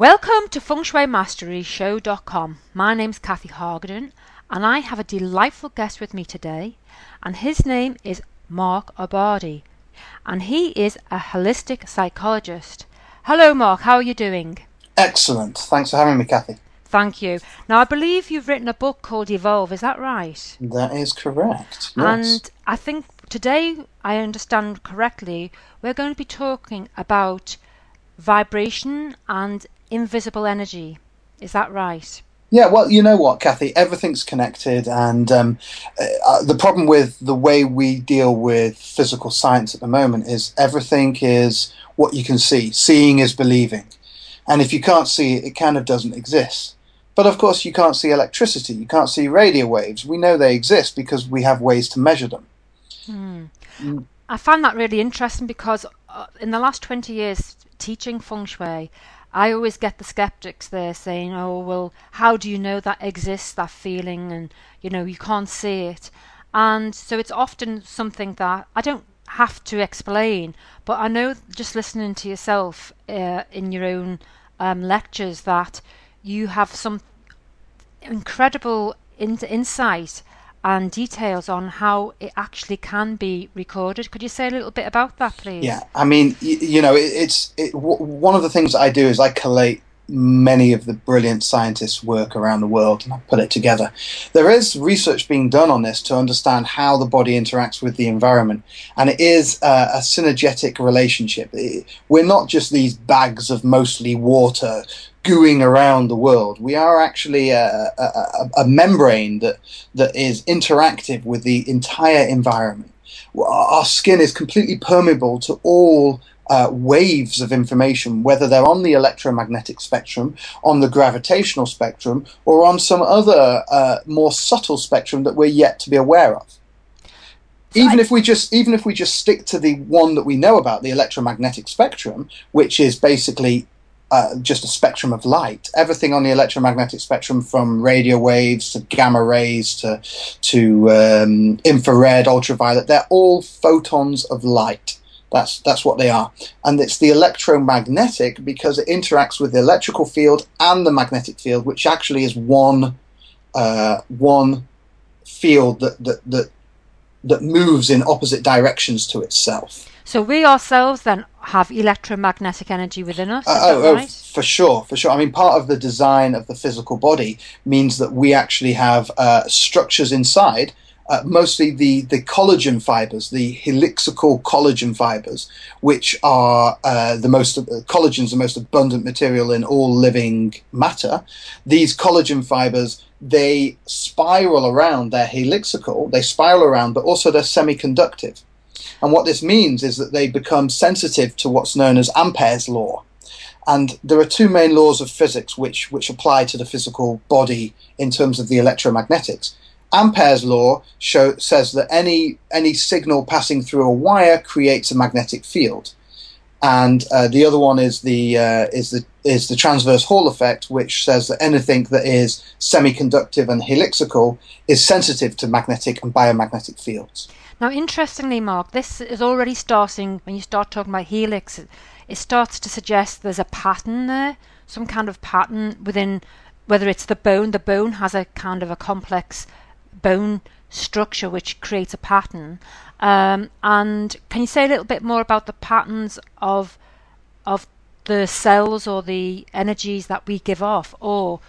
Welcome to Feng Shui Mastery Show.com. My name's Kathy Hargaden, and I have a delightful guest with me today, and his name is Mark Abadi, and he is a holistic psychologist. Hello, Mark. How are you doing? Excellent. Thanks for having me, Kathy. Thank you. Now, I believe you've written a book called Evolve. Is that right? That is correct. Yes. And I think today, I understand correctly, we're going to be talking about vibration and invisible energy. Is that right? Yeah, well, you know what, Kathy? Everything's connected, and um, uh, the problem with the way we deal with physical science at the moment is everything is what you can see. Seeing is believing, and if you can't see it, it kind of doesn't exist. But of course, you can't see electricity, you can't see radio waves. We know they exist because we have ways to measure them. Hmm. Mm. I find that really interesting because uh, in the last 20 years teaching feng shui, I always get the skeptics there saying, "Oh, well, how do you know that exists that feeling and you know, you can't see it." And so it's often something that I don't have to explain, but I know just listening to yourself uh, in your own um, lectures that you have some incredible in- insight and details on how it actually can be recorded. Could you say a little bit about that, please? Yeah, I mean, you, you know, it, it's it, w- one of the things I do is I collate many of the brilliant scientists' work around the world and I put it together. There is research being done on this to understand how the body interacts with the environment, and it is a synergetic relationship. we're not just these bags of mostly water gooing around the world. We are actually a, a, a, membrane that that is interactive with the entire environment. Our skin is completely permeable to all uh, waves of information, whether they're on the electromagnetic spectrum, on the gravitational spectrum, or on some other uh, more subtle spectrum that we're yet to be aware of. even if we just even if we just stick to the one that we know about, the electromagnetic spectrum, which is basically uh, just a spectrum of light. Everything on the electromagnetic spectrum, from radio waves to gamma rays to to um, infrared, ultraviolet, they're all photons of light. That's that's what they are, and it's the electromagnetic because it interacts with the electrical field and the magnetic field, which actually is one uh, one field that, that that that moves in opposite directions to itself. So we ourselves then have electromagnetic energy within us. Uh, oh, oh right? oh, for sure, for sure. I mean, part of the design of the physical body means that we actually have uh, structures inside. Uh, mostly the, the collagen fibers, the helixical collagen fibers, which are uh, the most uh, collagen is the most abundant material in all living matter. These collagen fibers they spiral around. They're helixical. They spiral around, but also they're semiconductive. And what this means is that they become sensitive to what's known as Ampere's law. And there are two main laws of physics which, which apply to the physical body in terms of the electromagnetics. Ampere's law show, says that any, any signal passing through a wire creates a magnetic field. And uh, the other one is the, uh, is, the, is the transverse Hall effect, which says that anything that is semiconductive and helixical is sensitive to magnetic and biomagnetic fields. Now, interestingly, Mark, this is already starting, when you start talking about helix, it starts to suggest there's a pattern there, some kind of pattern within, whether it's the bone, the bone has a kind of a complex bone structure which creates a pattern. Um, and can you say a little bit more about the patterns of of the cells or the energies that we give off or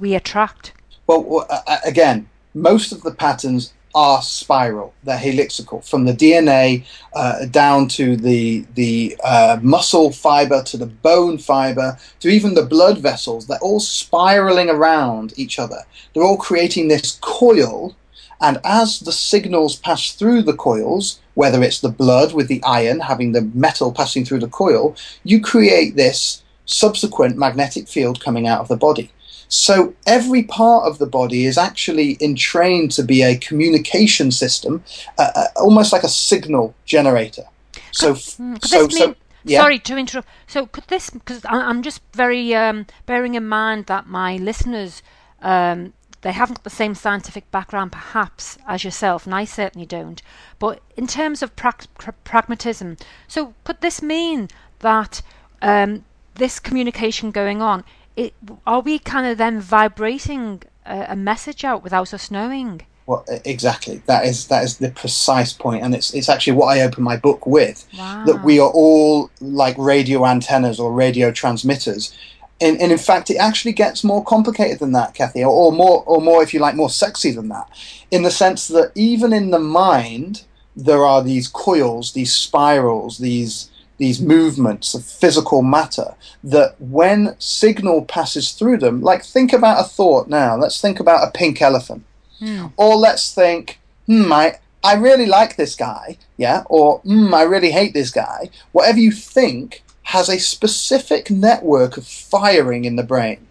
we attract? Well, again, most of the patterns are spiral. They're helixical from the DNA uh, down to the the uh, muscle fiber to the bone fiber to even the blood vessels. They're all spiraling around each other. They're all creating this coil. And as the signals pass through the coils, whether it's the blood with the iron having the metal passing through the coil, you create this subsequent magnetic field coming out of the body. So every part of the body is actually entrained to be a communication system, uh, uh, almost like a signal generator. So, could, hmm, could so, so yeah. Sorry to interrupt. So could this? Because I'm just very um, bearing in mind that my listeners. Um, they haven't got the same scientific background, perhaps, as yourself, and I certainly don't. But in terms of pra- pra- pragmatism, so could this mean that um, this communication going on, it, are we kind of then vibrating a, a message out without us knowing? Well, exactly. That is that is the precise point, and it's it's actually what I open my book with. Wow. That we are all like radio antennas or radio transmitters, and, and in fact, it actually gets more complicated than that, Kathy, or, or more or more, if you like, more sexy than that, in the sense that even in the mind, there are these coils, these spirals, these these movements of physical matter that when signal passes through them, like think about a thought now. Let's think about a pink elephant Hmm. or let's think, hmm, I, I really like this guy, yeah, or hmm, I really hate this guy. Whatever you think has a specific network of firing in the brain.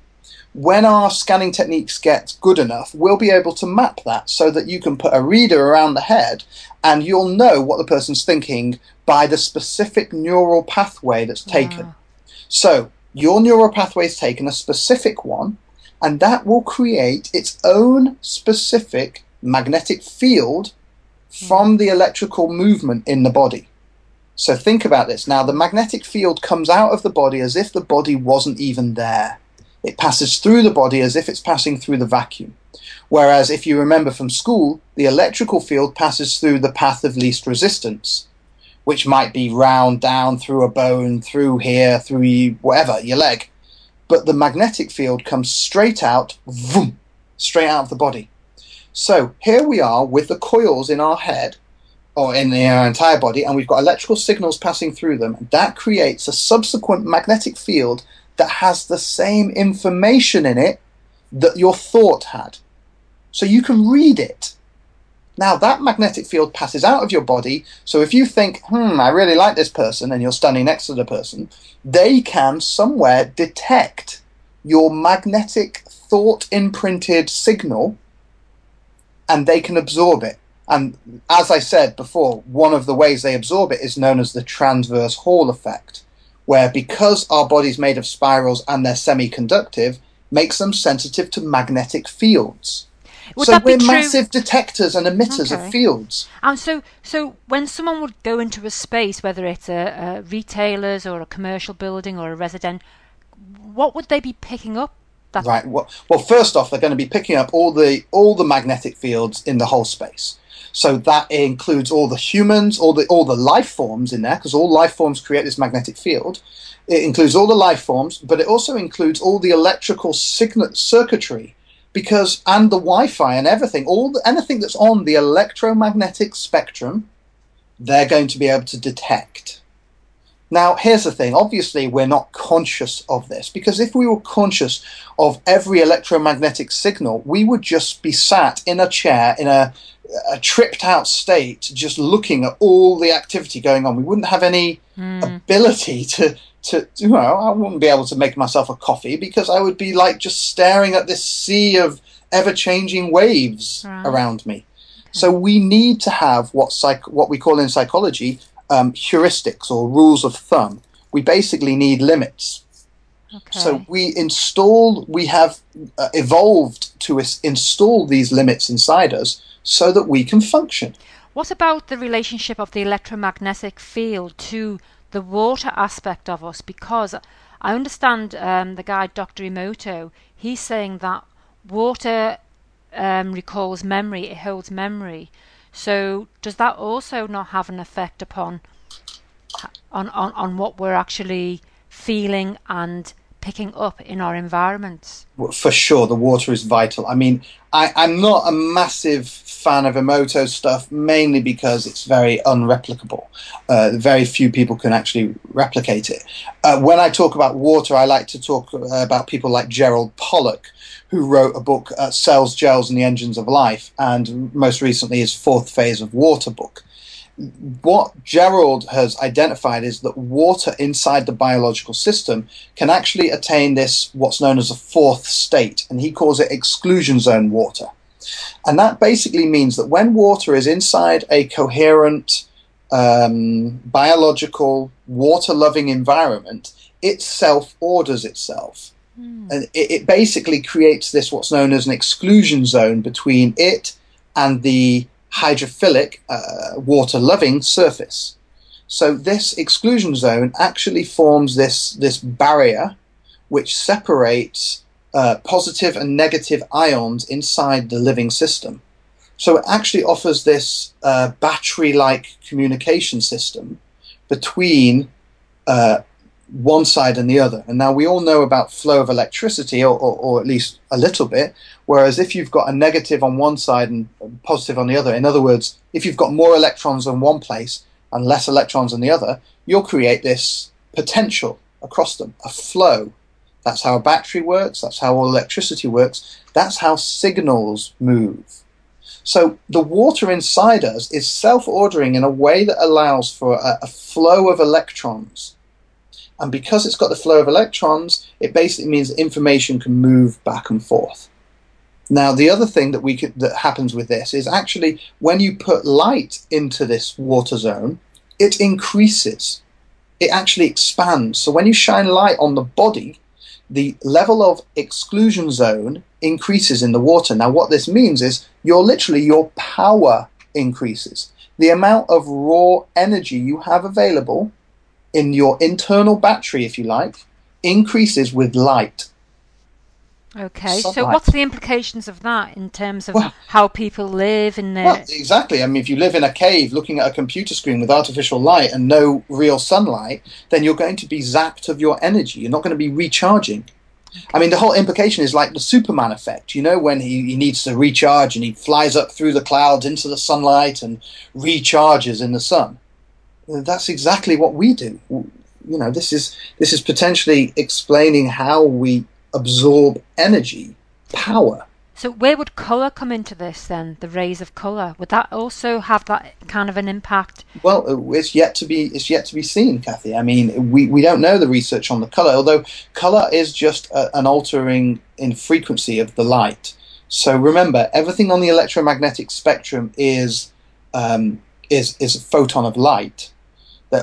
When our scanning techniques get good enough, we'll be able to map that so that you can put a reader around the head and you'll know what the person's thinking by the specific neural pathway that's taken. Wow. So, your neural pathway is taken, a specific one, and that will create its own specific magnetic field from the electrical movement in the body. So think about this. Now, the magnetic field comes out of the body as if the body wasn't even there. It passes through the body as if it's passing through the vacuum. Whereas, if you remember from school, the electrical field passes through the path of least resistance, which might be round down through a bone, through here, through whatever, your leg but the magnetic field comes straight out, vroom, straight out of the body. So here we are with the coils in our head, or in our entire body, and we've got electrical signals passing through them. That creates a subsequent magnetic field that has the same information in it that your thought had. So you can read it. Now that magnetic field passes out of your body, so if you think, hmm, I really like this person, and you're standing next to the person, they can somewhere detect your magnetic thought imprinted signal and they can absorb it. And as I said before, one of the ways they absorb it is known as the transverse Hall effect, where because our body's made of spirals and they're semiconductive, makes them sensitive to magnetic fields. Would so that be we're massive detectors and emitters Okay. of fields. And so, so when someone would go into a space, whether it's a, a retailers or a commercial building or a resident, what would they be picking up? That Right. Well, well, first off, they're going to be picking up all the all the magnetic fields in the whole space. So that includes all the humans, all the all the life forms in there, because all life forms create this magnetic field. It includes all the life forms, but it also includes all the electrical circuitry, because and the Wi-Fi and everything, all the, anything that's on the electromagnetic spectrum, they're going to be able to detect. Now, here's the thing. Obviously, we're not conscious of this because if we were conscious of every electromagnetic signal, we would just be sat in a chair in a, a tripped out state, just looking at all the activity going on. We wouldn't have any Hmm. ability to, to, you know, I wouldn't be able to make myself a coffee because I would be like just staring at this sea of ever changing waves Right. around me. So we need to have what psych- what we call in psychology um, heuristics or rules of thumb. We basically need limits. okay. So we install, we have uh, evolved to is- install these limits inside us so that we can function. What about the relationship of the electromagnetic field to the water aspect of us? Because I understand um, the guy Dr. Emoto, he's saying that water um, recalls memory, it holds memory. So does that also not have an effect upon on, on, on what we're actually feeling and picking up in our environments? Well, For sure, the water is vital. I mean, I, I'm not a massive fan of Emoto stuff, mainly because it's very unreplicable. Uh, very few people can actually replicate it. Uh, when I talk about water, I like to talk uh, about people like Gerald Pollack, who wrote a book, uh, Cells, Gels, and the Engines of Life, and most recently his Fourth Phase of Water book what Gerald has identified is that water inside the biological system can actually attain this what's known as a fourth state, and he calls it exclusion zone water. And that basically means that when water is inside a coherent um, biological water loving environment, it self orders itself. And it, it basically creates this what's known as an exclusion zone between it and the hydrophilic uh, water loving surface. So this exclusion zone actually forms this this barrier which separates uh, positive and negative ions inside the living system. So it actually offers this uh, battery-like communication system between uh, one side and the other. And now we all know about flow of electricity, or, or, or, at least a little bit. Whereas if you've got a negative on one side and positive on the other, in other words, if you've got more electrons in one place and less electrons in the other, you'll create this potential across them, a flow. That's how a battery works. That's how all electricity works. That's how signals move. So the water inside us is self-ordering in a way that allows for a, a flow of electrons. And because it's got the flow of electrons, it basically means information can move back and forth. Now, the other thing that we could, that happens with this is actually when you put light into this water zone, it increases. It actually expands. So when you shine light on the body, the level of exclusion zone increases in the water. Now, what this means is you're literally your power increases. The amount of raw energy you have available in your internal battery, if you like, increases with light. Okay, Sunlight. so what's the implications of that in terms of well, how people live in their? Well, exactly. I mean, if you live in a cave looking at a computer screen with artificial light and no real sunlight, then you're going to be zapped of your energy. You're not going to be recharging. Okay. I mean, the whole implication is like the Superman effect. You know, when he, he needs to recharge and he flies up through the clouds into the sunlight and recharges in the sun. That's exactly what we do. You know, this is this is potentially explaining how we absorb energy, power. So where would colour come into this then? The rays of colour would that also have that kind of an impact? Well, uh, it's yet to be it's yet to be seen, Kathy. I mean, we, we don't know the research on the colour, although colour is just a, an altering in frequency of the light. So remember, everything on the electromagnetic spectrum is um, is is a photon of light.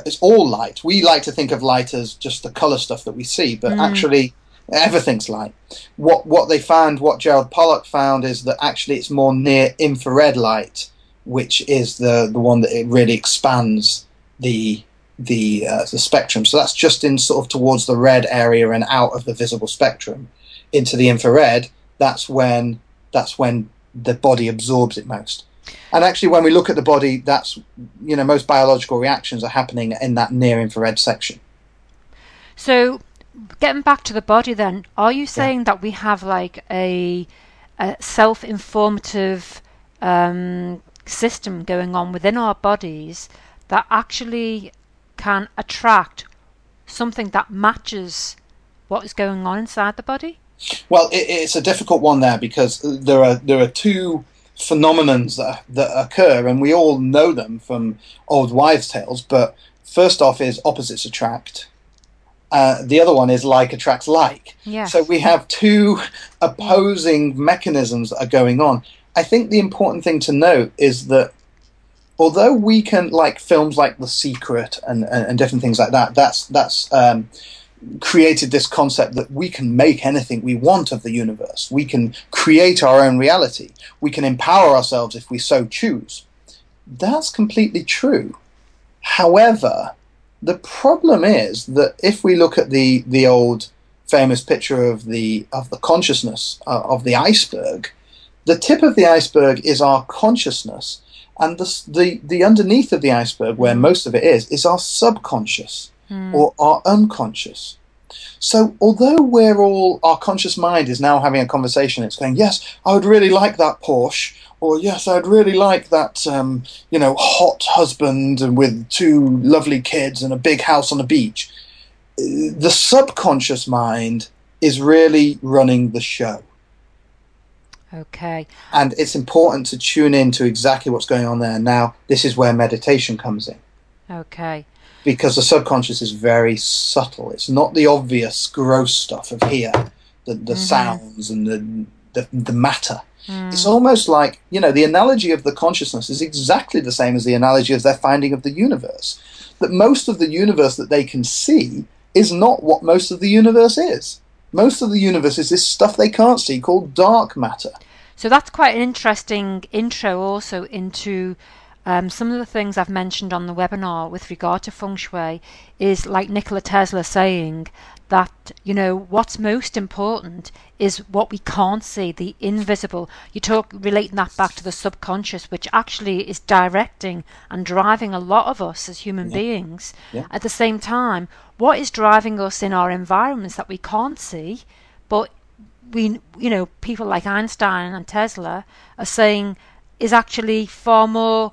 It's all light. We like to think of light as just the colour stuff that we see, but mm. actually Everything's light. What what they found, what Gerald Pollack found, is that actually it's more near infrared light, which is the the one that it really expands the the uh, the spectrum. So that's just in sort of towards the red area and out of the visible spectrum into the infrared. That's when that's when the body absorbs it most. And actually, when we look at the body, that's you know most biological reactions are happening in that near infrared section. So getting back to the body then, are you saying yeah. that we have like a, a self informative um, system going on within our bodies that actually can attract something that matches what is going on inside the body? Well, it, it's a difficult one there because there are there are two phenomenons that that occur, and we all know them from old wives' tales. But first off, is opposites attract, uh, the other one is like attracts like. Yes. So we have two opposing mechanisms that are going on. I think the important thing to note is that although we can like films like The Secret and, and, and different things like that, that's that's um, created this concept that we can make anything we want of the universe. We can create our own reality. We can empower ourselves if we so choose. That's completely true. However, the problem is that if we look at the the old famous picture of the of the consciousness uh, of the iceberg, the tip of the iceberg is our consciousness, and the the the underneath of the iceberg, where most of it is, is our subconscious mm. or our unconscious. So, although we're all, our conscious mind is now having a conversation, it's going, yes, I would really like that Porsche, or yes, I'd really like that, um, you know, hot husband and with two lovely kids and a big house on the beach. The subconscious mind is really running the show. Okay. And it's important to tune in to exactly what's going on there. Now, this is where meditation comes in. Okay. Because the subconscious is very subtle. It's not the obvious gross stuff of here, the, the mm-hmm. sounds and the, the, the matter Mm. It's almost like, you know, the analogy of the consciousness is exactly the same as the analogy of their finding of the universe. That most of the universe that they can see is not what most of the universe is. Most of the universe is this stuff they can't see called dark matter. So that's quite an interesting intro also into um, some of the things I've mentioned on the webinar with regard to feng shui is like Nikola Tesla saying that you know what's most important is what we can't see the invisible you talk relating that back to the subconscious which actually is directing and driving a lot of us as human yeah. beings yeah. at the same time what is driving us in our environments that we can't see but we you know people like Einstein and Tesla are saying is actually far more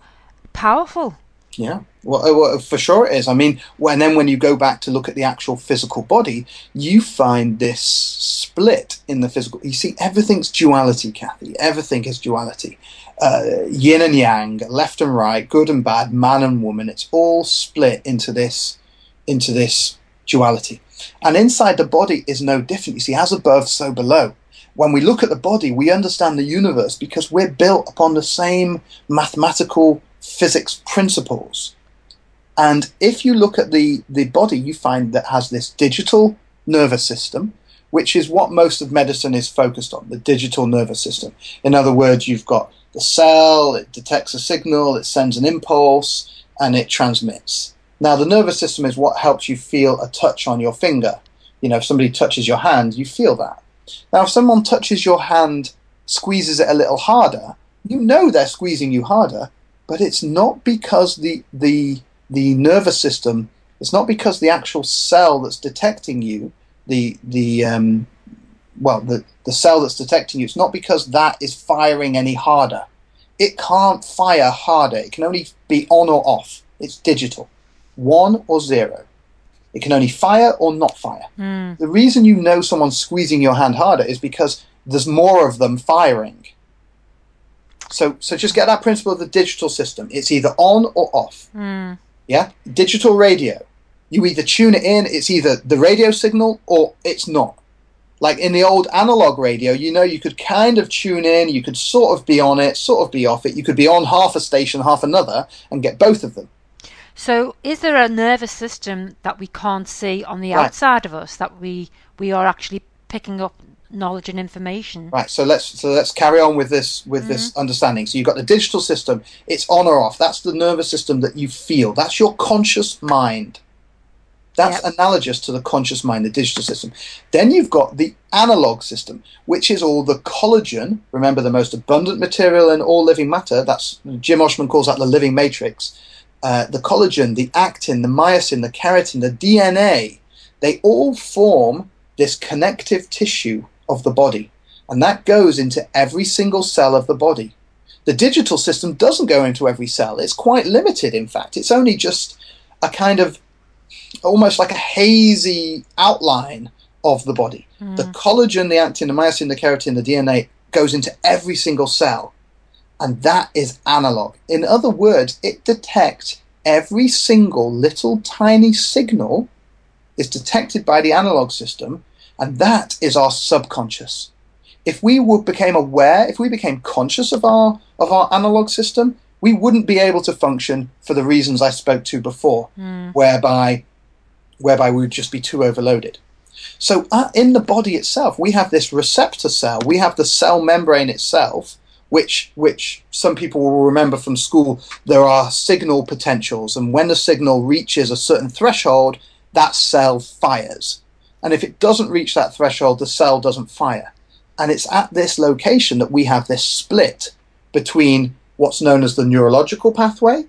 powerful yeah, well, uh, well, for sure it is. I mean, and then when you go back to look at the actual physical body, you find this split in the physical. You see, everything's duality, Kathy. Everything is duality. Uh, yin and yang, left and right, good and bad, man and woman. It's all split into this, into this duality. And inside the body is no different. You see, as above, so below when we look at the body, we understand the universe because we're built upon the same mathematical physics principles. And if you look at the, the body, you find that has this digital nervous system, which is what most of medicine is focused on the digital nervous system. In other words, you've got the cell, it detects a signal, it sends an impulse, and it transmits. Now, the nervous system is what helps you feel a touch on your finger. You know, if somebody touches your hand, you feel that. Now, if someone touches your hand, squeezes it a little harder, you know they're squeezing you harder but it's not because the the the nervous system. It's not because the actual cell that's detecting you, the the um, well the the cell that's detecting you. It's not because that is firing any harder. It can't fire harder. It can only be on or off. It's digital, one or zero. It can only fire or not fire. Mm. The reason you know someone's squeezing your hand harder is because there's more of them firing. So, so just get that principle of the digital system. It's either on or off. Mm. Yeah, digital radio. You either tune it in. It's either the radio signal or it's not. Like in the old analog radio, you know, you could kind of tune in. You could sort of be on it, sort of be off it. You could be on half a station, half another, and get both of them. So, is there a nervous system that we can't see on the right. outside of us that we we are actually picking up knowledge and information. Right. So let's so let's carry on with this with mm-hmm. this understanding. So you've got the digital system. It's on or off. That's the nervous system that you feel. That's your conscious mind. That's yep. analogous to the conscious mind, the digital system. Then you've got the analog system, which is all the collagen. Remember, the most abundant material in all living matter. That's Jim Oschman calls that the living matrix. Uh, the collagen, the actin, the myosin, the keratin, the DNA. They all form this connective tissue of the body. And that goes into every single cell of the body. The digital system doesn't go into every cell. It's quite limited, in fact. It's only just a kind of almost like a hazy outline of the body. Mm. The collagen, the actin, the myosin, the keratin, the DNA goes into every single cell. And that is analog. In other words, it detects every single little tiny signal is detected by the analog system and that is our subconscious. If we would, became aware, if we became conscious of our of our analog system, we wouldn't be able to function for the reasons I spoke to before, mm. whereby whereby we would just be too overloaded. So uh, in the body itself, we have this receptor cell. We have the cell membrane itself, which which some people will remember from school. There are signal potentials, and when the signal reaches a certain threshold, that cell fires. And if it doesn't reach that threshold, the cell doesn't fire. And it's at this location that we have this split between what's known as the neurological pathway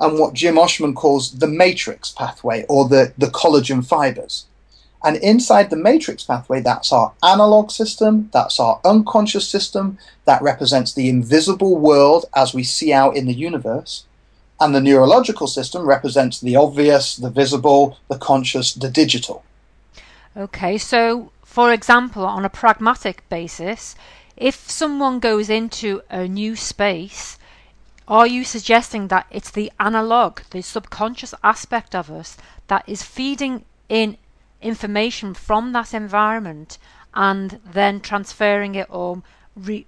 and what Jim Oschman calls the matrix pathway or the, the collagen fibers. And inside the matrix pathway, that's our analog system, that's our unconscious system, that represents the invisible world as we see out in the universe. And the neurological system represents the obvious, the visible, the conscious, the digital. Okay, so for example, on a pragmatic basis, if someone goes into a new space, are you suggesting that it's the analog, the subconscious aspect of us that is feeding in information from that environment and then transferring it or re,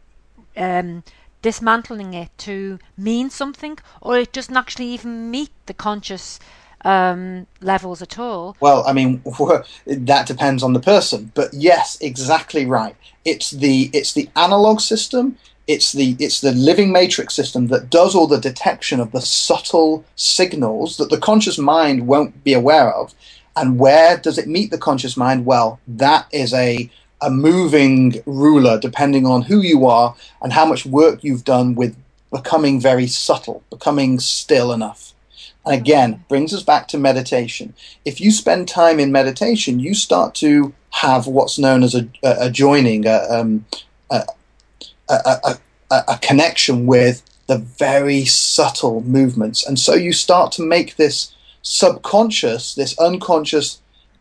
um, dismantling it to mean something, or it doesn't actually even meet the conscious um, levels at all. Well, I mean, that depends on the person, but yes, exactly right. It's the it's the analog system It's the it's the living matrix system that does all the detection of the subtle signals that the conscious mind won't be aware of. And where does it meet the conscious mind? Well, that is a a moving ruler depending on who you are and how much work you've done with becoming very subtle, becoming still enough. And again, brings us back to meditation. If you spend time in meditation, you start to have what's known as a, a, a joining, a, um, a, a, a connection with the very subtle movements. And so you start to make this subconscious, this unconscious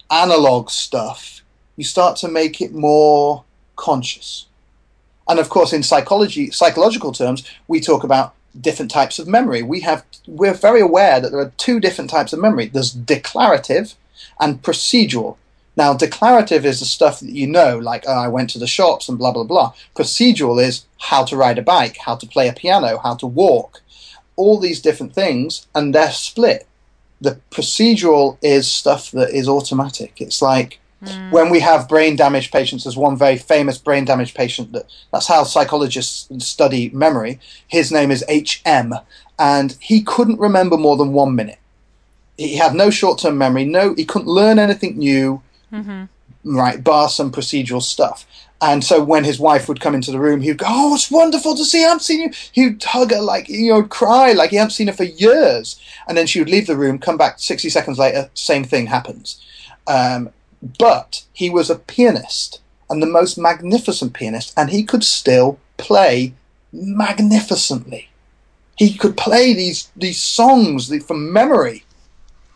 analog stuff, you start to make it more conscious. And of course, in psychology, psychological terms, we talk about different types of memory. We have we're very aware that there are two different types of memory. There's declarative and procedural. Now, declarative is the stuff that you know, like oh, I went to the shops and blah blah blah. Procedural is how to ride a bike, how to play a piano, how to walk, all these different things, and they're split. The procedural is stuff that is automatic. It's like Mm. When we have brain damage patients, there's one very famous brain damage patient that that's how psychologists study memory. His name is H.M. and he couldn't remember more than one minute. He had no short-term memory. No, he couldn't learn anything new. Mm-hmm. Right, bar some procedural stuff. And so when his wife would come into the room, he'd go, "Oh, it's wonderful to see. I haven't seen you." He'd hug her like you know, cry like he hadn't seen her for years. And then she would leave the room, come back sixty seconds later, same thing happens. Um, but he was a pianist and the most magnificent pianist, and he could still play magnificently. He could play these these songs from memory,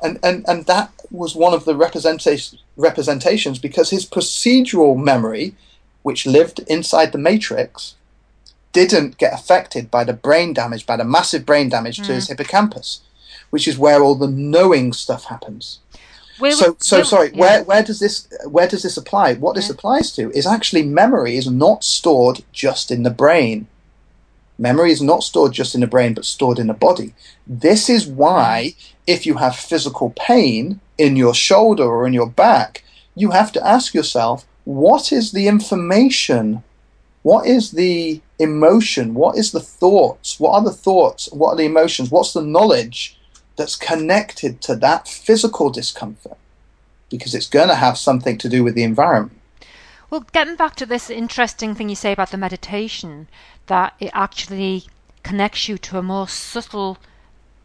and and and that was one of the representation, representations because his procedural memory, which lived inside the matrix, didn't get affected by the brain damage, by the massive brain damage mm. to his hippocampus, which is where all the knowing stuff happens. Where, so, so where, sorry. Yeah. Where where does this where does this apply? What this applies to is actually memory is not stored just in the brain. Memory is not stored just in the brain, but stored in the body. This is why, if you have physical pain in your shoulder or in your back, you have to ask yourself, what is the information? What is the emotion? What is the thoughts? What are the thoughts? What are the emotions? What's the knowledge that's connected to that physical discomfort because it's going to have something to do with the environment. Well, getting back to this interesting thing you say about the meditation, that it actually connects you to a more subtle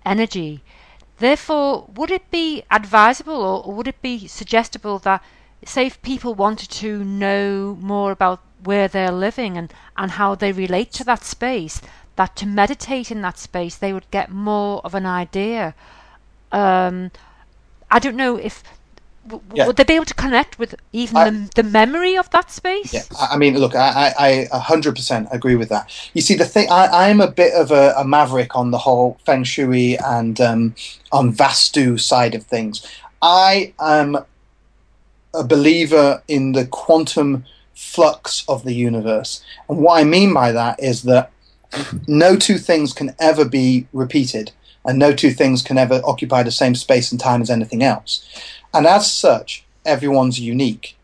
energy. Therefore, would it be advisable or would it be suggestible that, say, if people wanted to know more about where they're living and, and how they relate to that space, that to meditate in that space they would get more of an idea. Um, I don't know if w- yeah. would they be able to connect with even I, the, the, memory of that space? Yeah, I mean, look, I a hundred percent agree with that. You see, the thing, I, am a bit of a, a, maverick on the whole feng shui and um, on vastu side of things. I am a believer in the quantum flux of the universe, and what I mean by that is that no two things can ever be repeated, and no two things can ever occupy the same space and time as anything else. And as such, everyone's unique.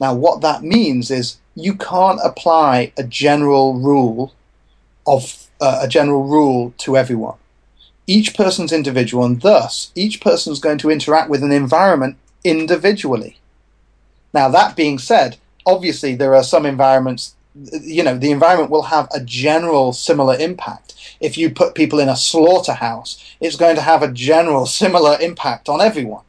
Now, what that means is you can't apply a general rule of uh, a general rule to everyone. Each person's individual, and thus each person's going to interact with an environment individually. Now, that being said, obviously there are some environments you know, the environment will have a general similar impact. If you put people in a slaughterhouse, it's going to have a general similar impact on everyone.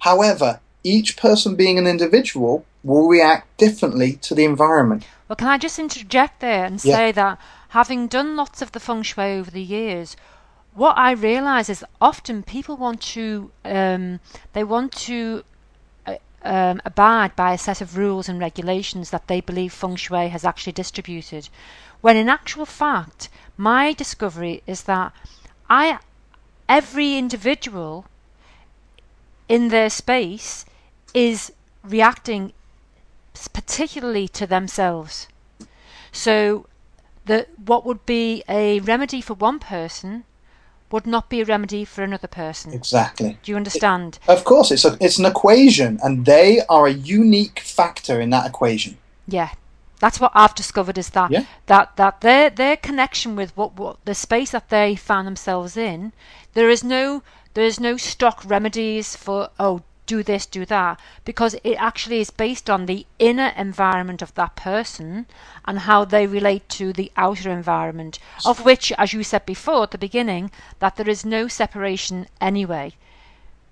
However, each person being an individual will react differently to the environment. Well, can I just interject there and yeah. say that having done lots of the feng shui over the years, what I realise is often people want to um, they want to um, abide by a set of rules and regulations that they believe feng shui has actually distributed. When in actual fact, my discovery is that I, every individual in their space is reacting particularly to themselves. So, the what would be a remedy for one person would not be a remedy for another person. Exactly. Do you understand? It, of course, it's a, it's an equation, and they are a unique factor in that equation. Yeah. That's what I've discovered is that Yeah. that that their their connection with what, what the space that they found themselves in, there is no there is no stock remedies for oh do this do that because it actually is based on the inner environment of that person and how they relate to the outer environment of which as you said before at the beginning that there is no separation anyway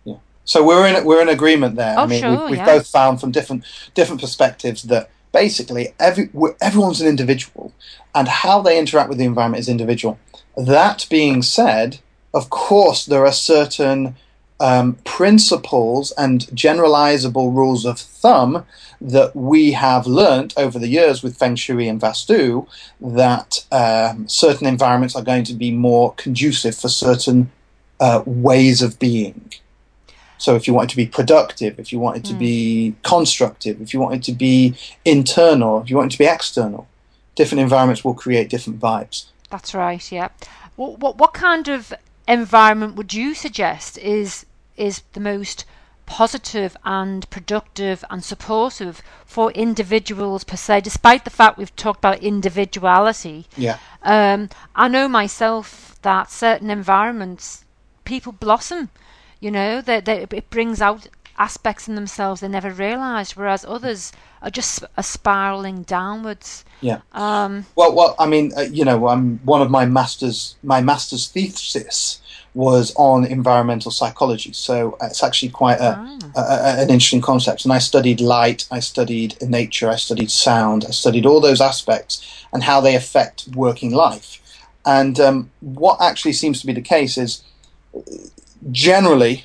Yeah. So we're in we're in agreement there. Oh, I Oh, mean, sure, we've, we've yeah. both found from different different perspectives that basically every everyone's an individual, and how they interact with the environment is individual. That being said, of course, there are certain um, principles and generalizable rules of thumb that we have learnt over the years with Feng Shui and Vastu that um, certain environments are going to be more conducive for certain uh, ways of being. So, if you want it to be productive, if you want it to be constructive, if you want it to be internal, if you want it to be external, different environments will create different vibes. That's right. Yeah. What what what kind of environment would you suggest is is the most positive and productive and supportive for individuals per se? Despite the fact we've talked about individuality, Yeah. um, I know myself that certain environments people blossom. You know, that that it brings out aspects in themselves they never realised, whereas others are just are spiraling downwards. Yeah. Um, Well, well, I mean, uh, you know, um, one of my masters, my master's thesis was on environmental psychology. So uh, it's actually quite a, a, a- an interesting concept. And I studied light, I studied nature, I studied sound, I studied all those aspects and how they affect working life. And um, what actually seems to be the case is generally,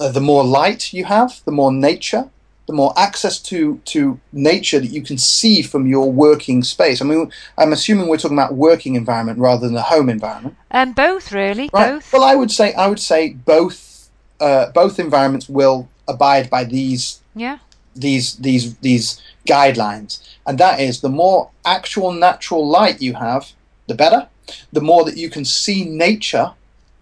uh, the more light you have, the more nature, the more access to, to nature that you can see from your working space. I mean, I'm assuming we're talking about working environment rather than a home environment. and both really, Right. both. Well, I would say I would say both uh, both environments will abide by these Yeah. these these these guidelines, and that is the more actual natural light you have, the better. The more that you can see nature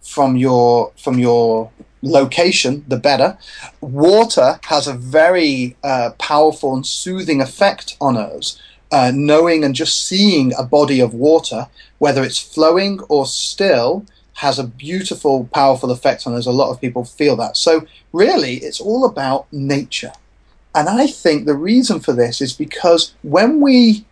from your from your location, the better. Water has a very uh, powerful and soothing effect on us. Uh, knowing and just seeing a body of water, whether it's flowing or still, has a beautiful, powerful effect on us. A lot of people feel that. So, really, it's all about nature. And I think the reason for this is because when we,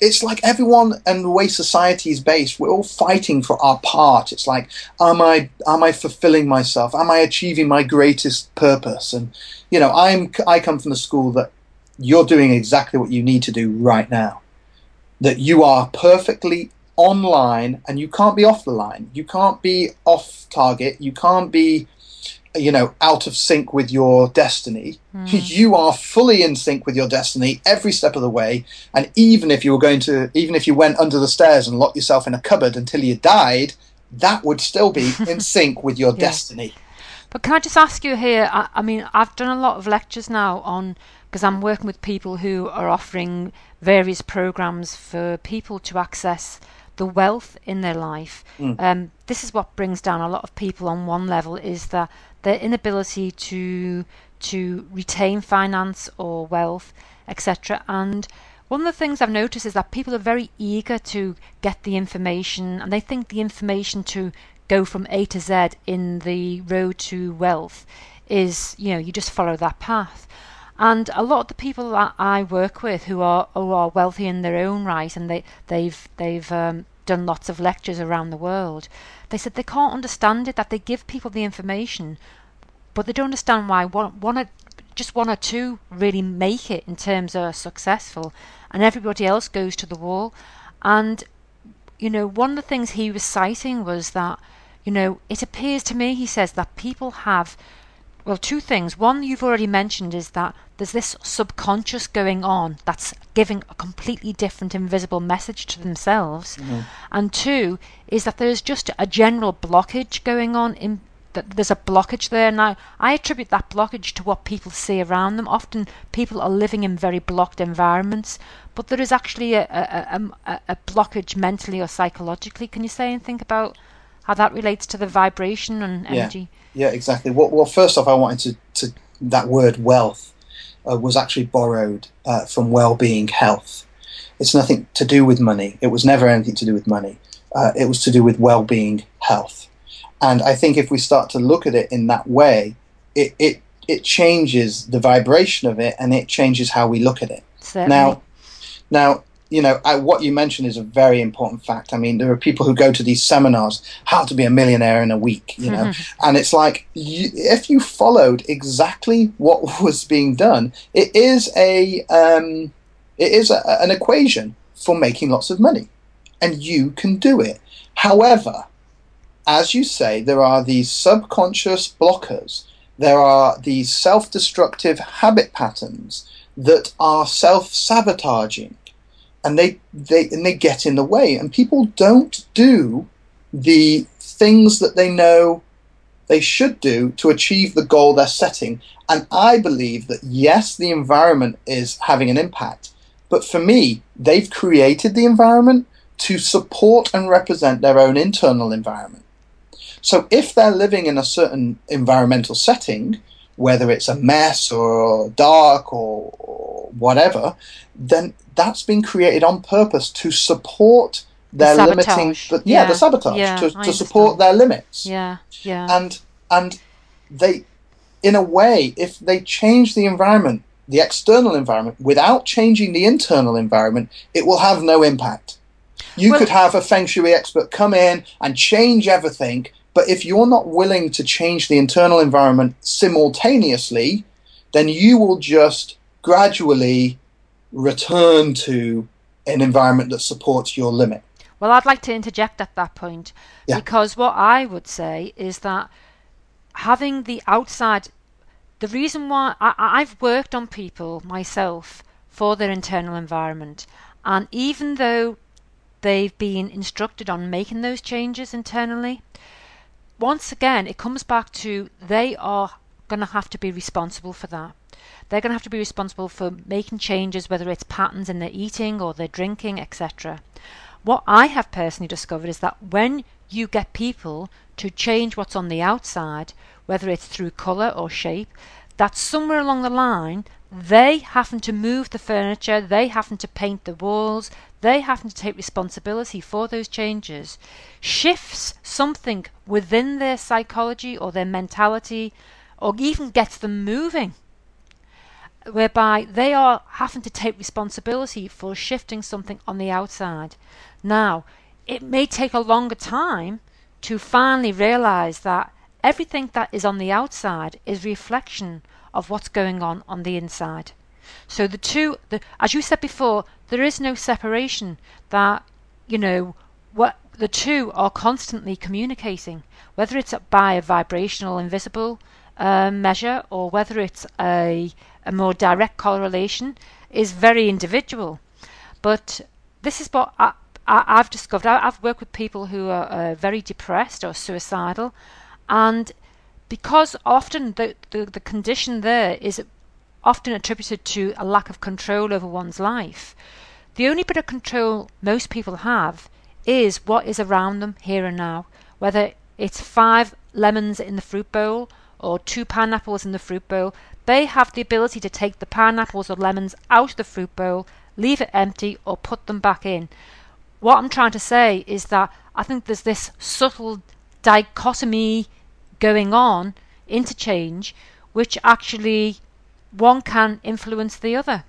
it's like everyone and the way society is based, we're all fighting for our part. It's like, am I, am I fulfilling myself? Am I achieving my greatest purpose? And, you know, I'm, I come from the school that you're doing exactly what you need to do right now. That you are perfectly online and you can't be off the line. You can't be off target. You can't be, you know, out of sync with your destiny. You are fully in sync with your destiny every step of the way. And even if you were going to, even if you went under the stairs and locked yourself in a cupboard until you died, that would still be in sync with your destiny. But can I just ask you here? I, I mean, I've done a lot of lectures now on because I'm working with people who are offering various programs for people to access the wealth in their life. Um, this is what brings down a lot of people on one level is that their inability to to retain finance or wealth, etc. And one of the things I've noticed is that people are very eager to get the information and they think the information to go from A to Z in the road to wealth is, you know, you just follow that path. And a lot of the people that I work with who are who are wealthy in their own right and they they've they've um, done lots of lectures around the world, they said they can't understand it that they give people the information, but they don't understand why one one just one or two really make it in terms of successful, and everybody else goes to the wall. And you know, one of the things he was citing was that, you know, it appears to me, he says, that people have, well, two things. One, you've already mentioned, is that there's this subconscious going on that's giving a completely different invisible message to themselves. Mm-hmm. And two, is that there's just a general blockage going on in that there's a blockage there now. I attribute that blockage to what people see around them. Often people are living in very blocked environments, but there is actually a, a, a, a blockage mentally or psychologically. Can you say anything about how that relates to the vibration and Yeah. energy? Yeah, exactly. Well, well first off, I wanted to, to that word wealth uh, was actually borrowed uh, from well-being health. It's nothing to do with money. It was never anything to do with money. Uh, it was to do with well-being, health. And I think if we start to look at it in that way, it, it, it changes the vibration of it and it changes how we look at it. Certainly. Now, now you know, I, what you mentioned is a very important fact. I mean, there are people who go to these seminars, how to be a millionaire in a week, you know, and it's like you, if you followed exactly what was being done, it is a um, it is a, an equation for making lots of money, and you can do it. However, as you say, there are these subconscious blockers. There are these self-destructive habit patterns that are self-sabotaging and they, they and they get in the way. And people don't do the things that they know they should do to achieve the goal they're setting. And i believe that yes the environment is having an impact but for me they've created the environment to support and represent their own internal environment. So if they're living in a certain environmental setting whether it's a mess or dark or, or whatever then that's been created on purpose to support their The limiting the, yeah. Yeah. the sabotage Yeah, to, to support their limits Yeah, yeah. and and they in a way if they change the environment the external environment without changing the internal environment it will have no impact you Well- could have a feng shui expert come in and change everything but if you're not willing to change the internal environment simultaneously then you will just gradually return to an environment that supports your limit Well, I'd like to interject at that point Yeah. because what I would say is that having the outside, the reason why I, I've worked on people myself for their internal environment, and even though they've been instructed on making those changes internally, once again, it comes back to they are going to have to be responsible for that. They're going to have to be responsible for making changes, whether it's patterns in their eating or their drinking, etc. What I have personally discovered is that when you get people to change what's on the outside, whether it's through colour or shape, that somewhere along the line they having to move the furniture, they having to paint the walls, they having to take responsibility for those changes, shifts something within their psychology or their mentality, or even gets them moving whereby they are having to take responsibility for shifting something on the outside. Now, it may take a longer time to finally realize that everything that is on the outside is reflection of what's going on on the inside. So the two, the, as you said before, there is no separation. That you know, what the two are constantly communicating, whether it's by a vibrational invisible uh, measure or whether it's a a more direct correlation, is very individual. But this is what I, I, I've discovered. I, I've worked with people who are uh, very depressed or suicidal, and because often the, the, the condition there is often attributed to a lack of control over one's life. The only bit of control most people have is what is around them here and now, whether it's five lemons in the fruit bowl or two pineapples in the fruit bowl. They have the ability to take the pineapples or lemons out of the fruit bowl, leave it empty, or put them back in. What I'm trying to say is that I think there's this subtle dichotomy going on, interchange, which actually one can influence the other.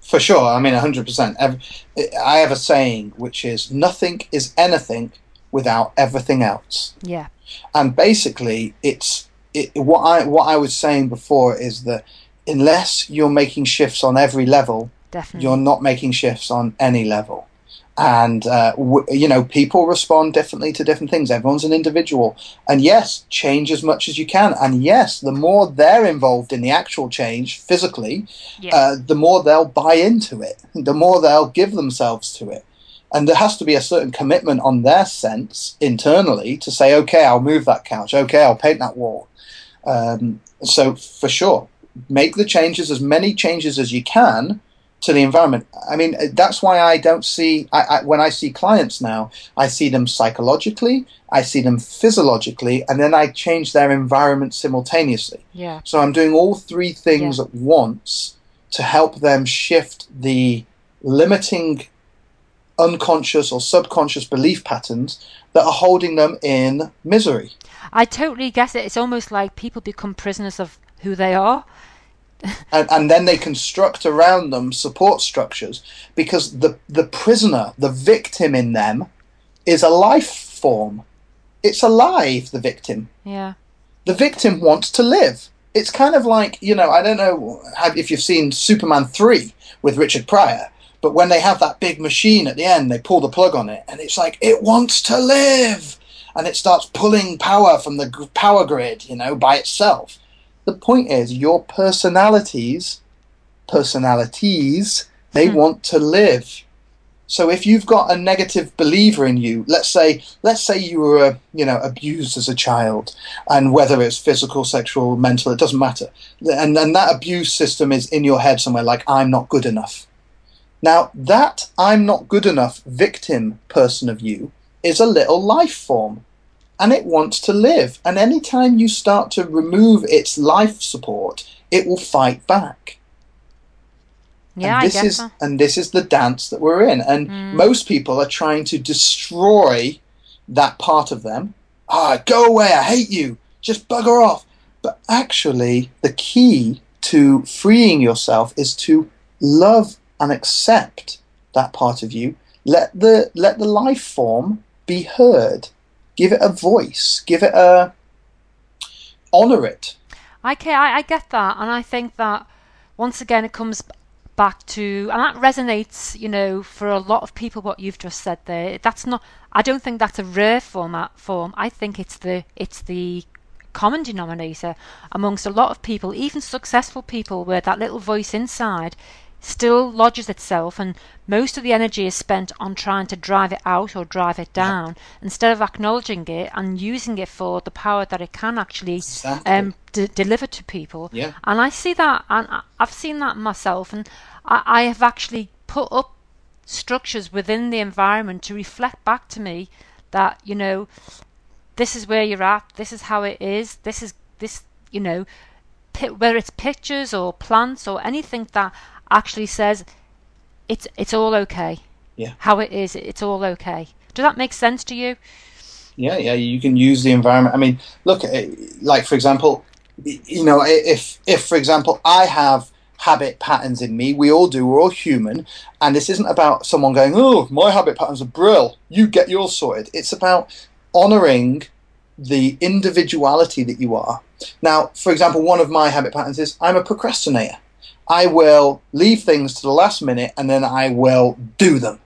For sure, I mean, 100%. I have a saying which is nothing is anything without everything else. Yeah. And basically, it's it, what I what I was saying before is that unless you're making shifts on every level, Definitely. you're not making shifts on any level. And uh, w- you know, people respond differently to different things. Everyone's an individual, and yes, change as much as you can. And yes, the more they're involved in the actual change physically, Yeah. uh, the more they'll buy into it, the more they'll give themselves to it. And there has to be a certain commitment on their sense internally to say, okay, I'll move that couch. Okay, I'll paint that wall. Um, so for sure, make the changes, as many changes as you can to the environment. I mean, uh, that's why I don't see, I, I, when I see clients now, I see them psychologically, I see them physiologically, and then I change their environment simultaneously. yeah. So I'm doing all three things at once to help them shift the limiting unconscious or subconscious belief patterns that are holding them in misery. I totally get it. It's almost like people become prisoners of who they are. And, and then they construct around them support structures because the, the prisoner, the victim in them, is a life form. It's alive, the victim. Yeah. The victim wants to live. It's kind of like, you know, I don't know if you've seen Superman 3 with Richard Pryor, but when they have that big machine at the end, they pull the plug on it, and it's like, it wants to live! And it starts pulling power from the power grid, you know, by itself. The point is, your personalities, personalities, they mm. want to live. So if you've got a negative believer in you, let's say let's say you were uh, you know abused as a child, and whether it's physical, sexual, mental, it doesn't matter, and then that abuse system is in your head somewhere, like I'm not good enough. Now that I'm not good enough victim person of you is a little life form, and it wants to live. And anytime you start to remove its life support, it will fight back. Yeah, and this is so. and this is the dance that we're in. And Mm. most people are trying to destroy that part of them. Ah, go away! I hate you. Just bugger off. But actually, the key to freeing yourself is to love and accept that part of you. Let the let the life form be heard. Give it a voice. Give it a honor it. Okay, I, I get that, and I think that once again it comes back to, and that resonates, you know, for a lot of people. What you've just said there, that's not. I don't think that's a rare format form. I think it's the it's the common denominator amongst a lot of people, even successful people, where that little voice inside still lodges itself and most of the energy is spent on trying to drive it out or drive it down instead of acknowledging it and using it for the power that it can actually Exactly. um, d- deliver to people. Yeah. And I see that, and I've seen that myself, and I, I have actually put up structures within the environment to reflect back to me that you know this is where you're at, this is how it is, this is this you know whether it's pictures or plants or anything that actually says it's it's all okay. Yeah. How it is, it's all okay. Does that make sense to you? Yeah, yeah, you can use the environment. I mean, look, eh, like for example, you know, if if for example I have habit patterns in me, we all do. We're all human, and this isn't about someone going, "Oh, my habit patterns are brill. You get yours sorted." It's about honoring the individuality that you are. Now, for example, one of my habit patterns is I'm a procrastinator. I will leave things to the last minute and then I will do them.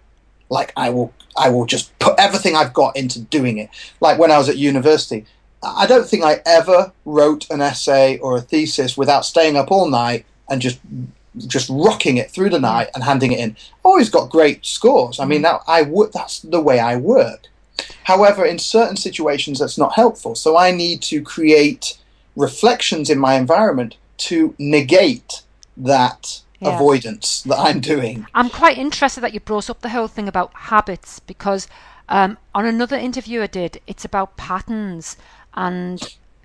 Like I will I will just put everything I've got into doing it. Like when I was at university, I don't think I ever wrote an essay or a thesis without staying up all night and just just rocking it through the mm. night and handing it in. Always got great scores. I mean, mm. that I would. That's the way I work. However, in certain situations, that's not helpful. So I need to create reflections in my environment to negate that Yeah. avoidance that I'm doing. I'm quite interested that you brought up the whole thing about habits because um, on another interview I did, it's about patterns and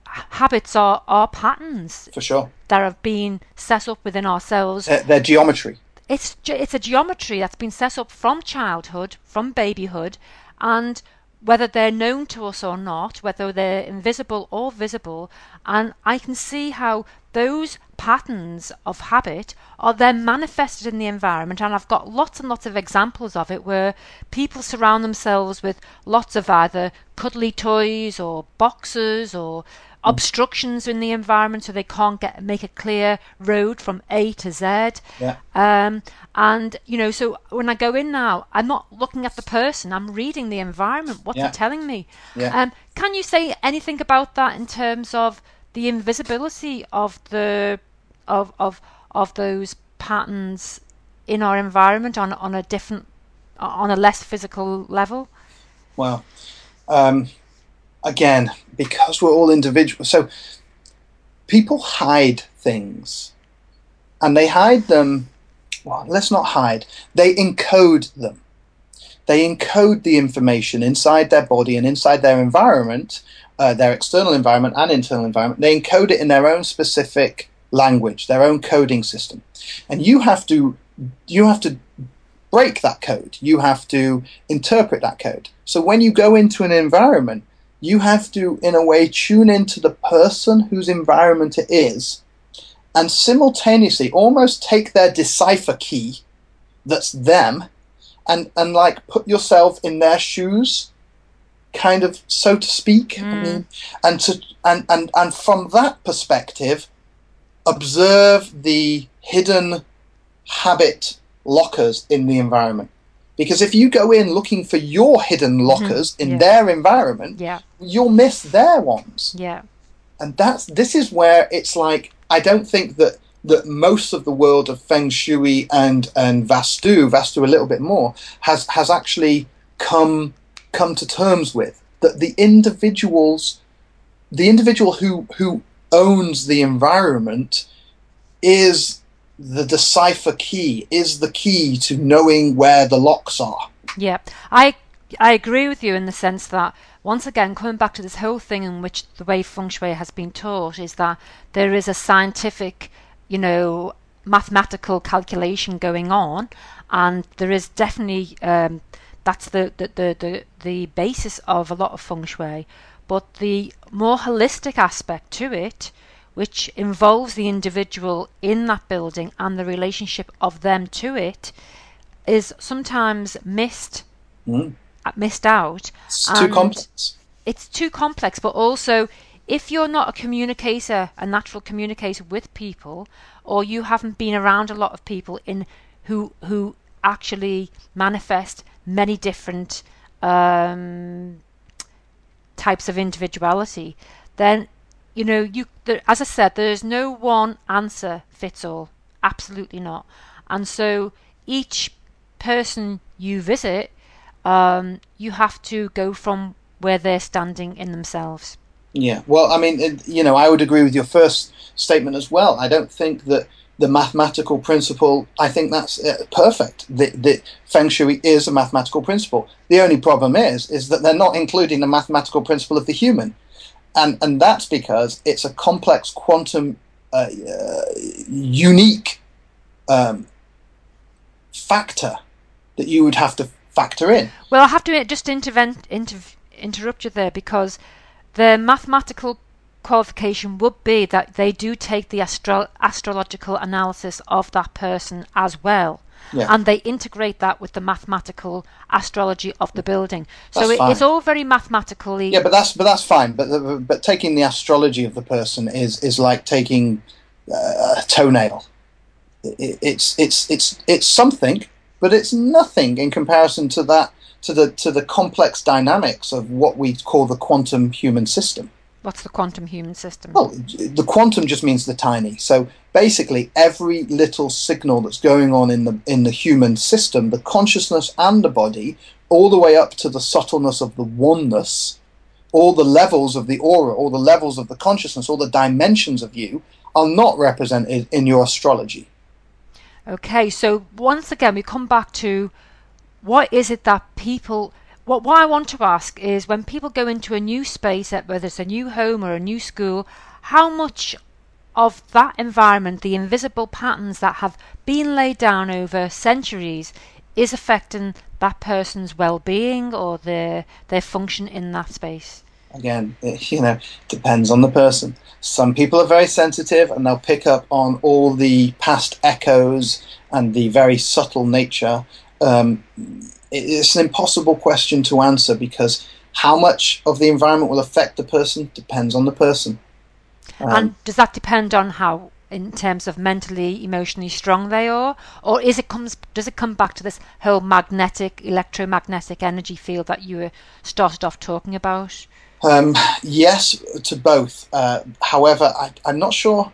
habits are, are patterns For sure, that have been set up within ourselves. their, their geometry. It's it's a geometry that's been set up from childhood, from babyhood, and whether they're known to us or not, whether they're invisible or visible, and I can see how those patterns of habit are then manifested in the environment and I've got lots and lots of examples of it where people surround themselves with lots of either cuddly toys or boxes or obstructions in the environment so they can't get make a clear road from A to Z. Yeah. Um, and you know, so when I go in now, I'm not looking at the person. I'm reading the environment, what Yeah. they're telling me. Yeah. Um, can you say anything about that in terms of the invisibility of the of of of those patterns in our environment on on a different on a less physical level? Well, um, again, because we're all individuals, so people hide things, and they hide them. Well, let's not hide. They encode them. They encode the information inside their body and inside their environment, uh, their external environment and internal environment. They encode it in their own specific language, their own coding system, and you have to you have to break that code. You have to interpret that code. So when you go into an environment, you have to, in a way, tune into the person whose environment it is and simultaneously almost take their decipher key that's them and, and like put yourself in their shoes kind of so to speak mm. I mean, and to and, and and from that perspective observe the hidden habit lockers in the environment because if you go in looking for your hidden mm-hmm. lockers mm-hmm. in yeah. their environment yeah. you'll miss their ones yeah and that's this is where it's like i don't think that that most of the world of feng shui and and vastu vastu a little bit more has has actually come come to terms with that the individuals the individual who who owns the environment is the decipher key is the key to knowing where the locks are. Yeah. I i agree with you in the sense that once again coming back to this whole thing in which the way feng shui has been taught is that there is a scientific you know mathematical calculation going on and there is definitely um, that's the, the, the, the, the basis of a lot of feng shui. But the more holistic aspect to it, which involves the individual in that building and the relationship of them to it, is sometimes missed mm. missed out. It's too complex. It's too complex, but also if you're not a communicator, a natural communicator with people, or you haven't been around a lot of people in who who actually manifest many different um, types of individuality, then you know you there, as I said, there's no one answer fits all. Absolutely not. And so each person you visit, um, you have to go from where they're standing in themselves. Yeah, well, I mean, you know, I would agree with your first statement as well. I don't think that the mathematical principle, I think that's uh, perfect. The, the Feng Shui is a mathematical principle. The only problem is, is that they're not including the mathematical principle of the human, and and that's because it's a complex quantum, uh, uh, unique um, factor that you would have to factor in. Well, I have to just intervent, inter- interrupt you there because the mathematical qualification would be that they do take the astro- astrological analysis of that person as well. Yeah. And they integrate that with the mathematical astrology of the building. That's so it, it's all very mathematically. Yeah, but that's but that's fine. But but taking the astrology of the person is is like taking uh, a toenail. It, it's it's it's it's something, but it's nothing in comparison to that to the to the complex dynamics of what we call the quantum human system. What's the quantum human system? Well, the quantum just means the tiny. So basically, every little signal that's going on in the in the human system, the consciousness and the body, all the way up to the subtleness of the oneness, all the levels of the aura, all the levels of the consciousness, all the dimensions of you, are not represented in your astrology. Okay, so once again, we come back to what is it that people what, what I want to ask is when people go into a new space, whether it's a new home or a new school, how much of that environment, the invisible patterns that have been laid down over centuries, is affecting that person's well-being or their their function in that space? Again, it, you know, depends on the person. Some people are very sensitive and they'll pick up on all the past echoes and the very subtle nature. Um, it's an impossible question to answer because how much of the environment will affect the person depends on the person. Um, and does that depend on how, in terms of mentally, emotionally strong they are, or is it comes does it come back to this whole magnetic, electromagnetic energy field that you started off talking about? Um, yes, to both. Uh, however, I, I'm not sure.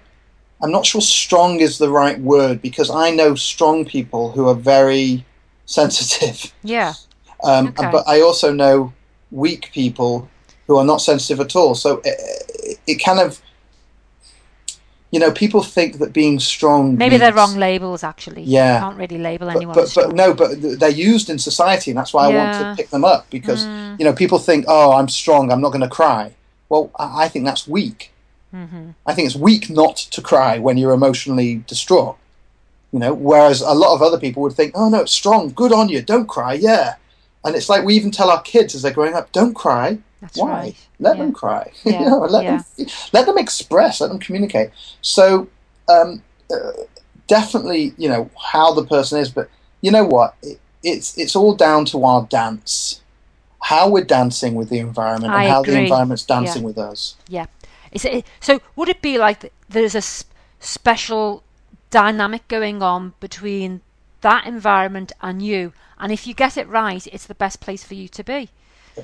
I'm not sure strong is the right word because I know strong people who are very sensitive. Yeah. Um, okay. But I also know weak people who are not sensitive at all. So it, it, kind of, you know, people think that being strong. Maybe means, they're wrong labels, actually. Yeah. You can't really label anyone. But, but, but, no, but they're used in society, and that's why yeah. I want to pick them up because, mm. you know, people think, oh, I'm strong, I'm not going to cry. Well, I, I think that's weak. Mm-hmm. I think it's weak not to cry when you're emotionally distraught. You know, whereas a lot of other people would think, "Oh no, it's strong, good on you, don't cry, yeah." And it's like we even tell our kids as they're growing up, "Don't cry." That's Why? right. Let Yeah. them cry. Yeah, you know, let yeah. them let them express. Let them communicate. So um, uh, definitely, you know how the person is, but you know what? It, it's it's all down to our dance, how we're dancing with the environment, and I how the environment's dancing with us. Is it, so would it be like th- there's a s- special dynamic going on between that environment and you, and if you get it right, it's the best place for you to be.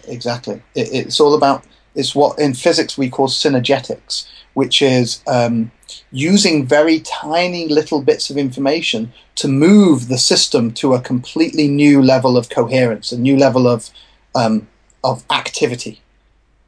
Exactly. It, it's all about it's what in physics we call synergetics, which is um, using very tiny little bits of information to move the system to a completely new level of coherence, a new level of um, of activity,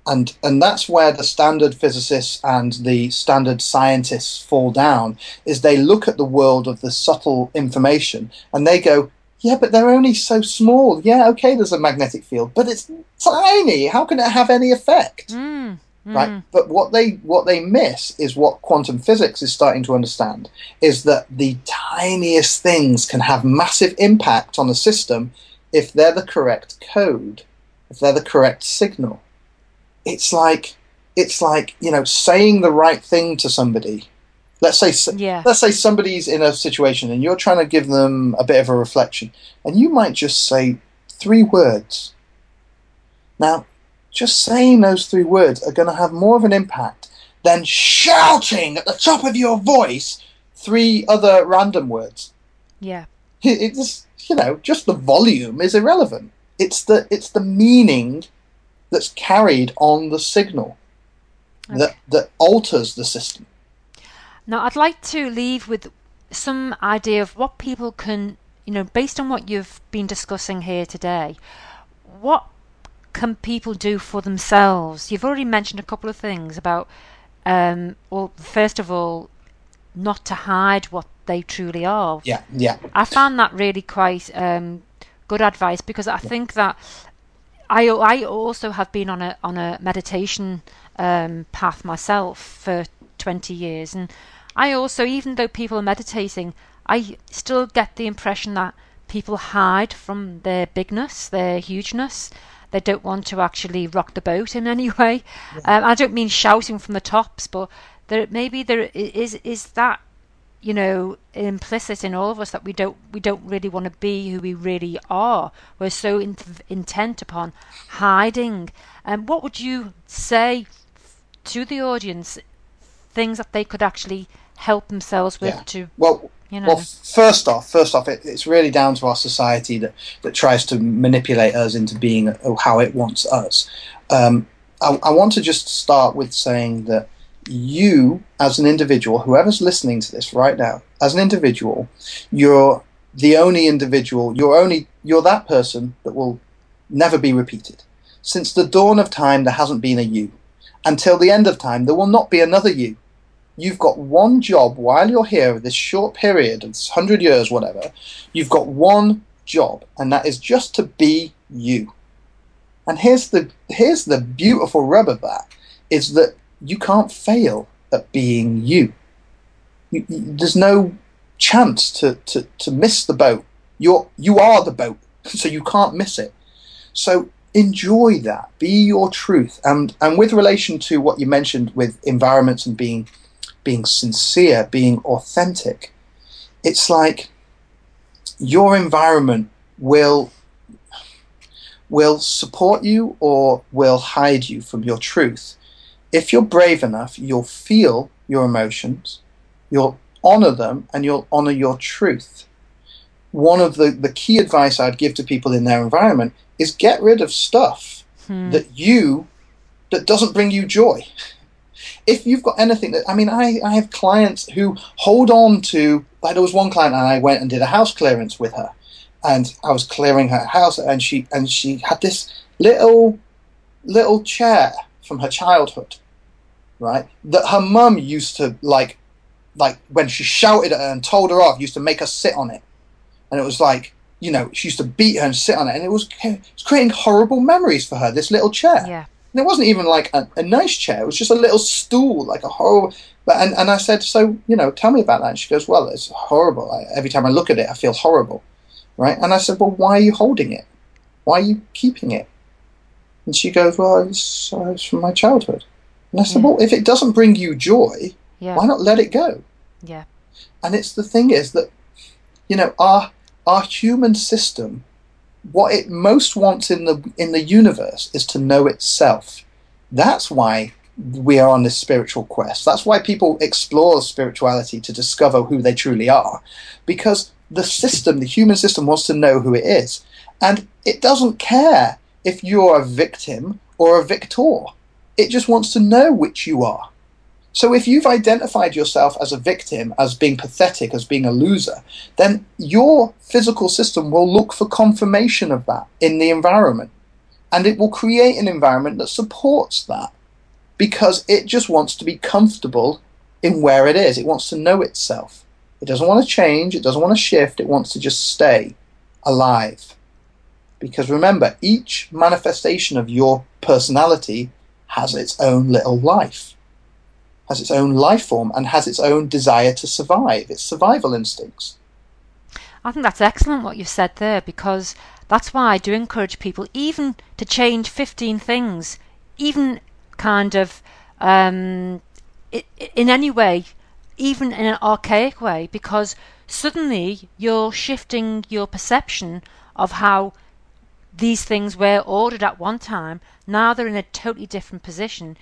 and and that's where the standard physicists and the standard scientists fall down. Is they look at the world of the subtle information and they go, yeah, but they're only so small. Yeah, okay, there's a magnetic field, but it's tiny. How can it have any effect? Mm, mm. Right? But what they what they miss is what quantum physics is starting to understand is that the tiniest things can have massive impact on a system if they're the correct code, if they're the correct signal. It's like it's like, you know, saying the right thing to somebody. Let's say Yeah. let's say somebody's in a situation and you're trying to give them a bit of a reflection and you might just say three words now just saying those three words are going to have more of an impact than shouting at the top of your voice three other random words Yeah. it, it just you know just the volume is irrelevant it's the it's the meaning that's carried on the signal that Okay. that alters the system Now, I'd like to leave with some idea of what people can, you know, based on what you've been discussing here today, what can people do for themselves? You've already mentioned a couple of things about, um, well, first of all, not to hide what they truly are. yeah yeah I found that really quite um, good advice because I think that I I also have been on a on a meditation um, path myself for twenty years, and I also even though people are meditating, I still get the impression that people hide from their bigness, their hugeness. They don't want to actually rock the boat in any way. Um, I don't mean shouting from the tops, but there maybe there is is that you know implicit in all of us that we don't we don't really want to be who we really are we're so in, intent upon hiding and what would you say to the audience things that they could actually help themselves with Yeah. to well you know Well, first off, first off, it, it's really down to our society that, that tries to manipulate us into being uh, how it wants us. Um, I, I want to just start with saying that you, as an individual, whoever's listening to this right now, as an individual, you're the only individual. You're only you're that person that will never be repeated. Since the dawn of time, there hasn't been a you. Until the end of time, there will not be another you you've got one job while you're here, this short period, it's 100 years, whatever, you've got one job, and that is just to be you. And here's the, here's the beautiful rub of that, is that you can't fail at being you. you, you there's no chance to, to, to miss the boat. You're, you are the boat, so you can't miss it. So enjoy that. Be your truth. And, and with relation to what you mentioned with environments and being being sincere, being authentic. It's like your environment will will support you or will hide you from your truth. If you're brave enough, you'll feel your emotions, you'll honor them, and you'll honor your truth. One of the, the key advice I'd give to people in their environment is get rid of stuff Hmm. that you that doesn't bring you joy if you've got anything that I mean, I, I have clients who hold on to like there was one client and I went and did a house clearance with her, and I was clearing her house and she and she had this little little chair from her childhood, right? That her mum used to like like when she shouted at her and told her off, used to make her sit on it, and it was like you know she used to beat her and sit on it, and it was it was creating horrible memories for her. This little chair yeah And it wasn't even like a, a nice chair. It was just a little stool, like a horrible. But and, and I said, so you know, tell me about that. And she goes, well, it's horrible. I, every time I look at it, I feel horrible, right? And I said, well, why are you holding it? Why are you keeping it? And she goes, well, it's, uh, it's from my childhood. And I said, Yeah. well, if it doesn't bring you joy, Yeah. why not let it go? Yeah. And it's the thing is that, you know, our our human system, what it most wants in the in the universe is to know itself. That's why we are on this spiritual quest. That's why people explore spirituality to discover who they truly are, because the system, the human system, wants to know who it is, and it doesn't care if you're a victim or a victor. It just wants to know which you are. So if you've identified yourself as a victim, as being pathetic, as being a loser, then your physical system will look for confirmation of that in the environment. And it will create an environment that supports that because it just wants to be comfortable in where it is. It wants to know itself. It doesn't want to change, it doesn't want to shift, it wants to just stay alive. Because remember, each manifestation of your personality has its own little life has its own life form and has its own desire to survive, its survival instincts. I think that's excellent what you've said there because that's why I do encourage people even to change 15 things, even kind of um, in any way, even in an archaic way, because suddenly you're shifting your perception of how these things were ordered at one time. Now they're in a totally different position.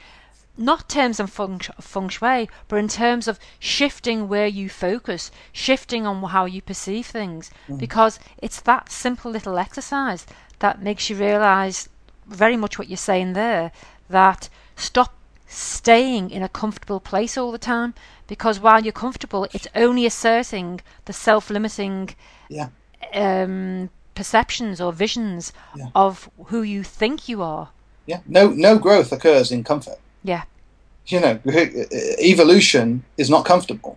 Not terms of feng, feng shui, but in terms of shifting where you focus, shifting on how you perceive things, because it's that simple little exercise that makes you realize very much what you're saying there that stop staying in a comfortable place all the time because while you're comfortable it's only asserting the self-limiting Yeah. um, perceptions or visions Yeah. of who you think you are Yeah. No no growth occurs in comfort. yeah You know, evolution is not comfortable.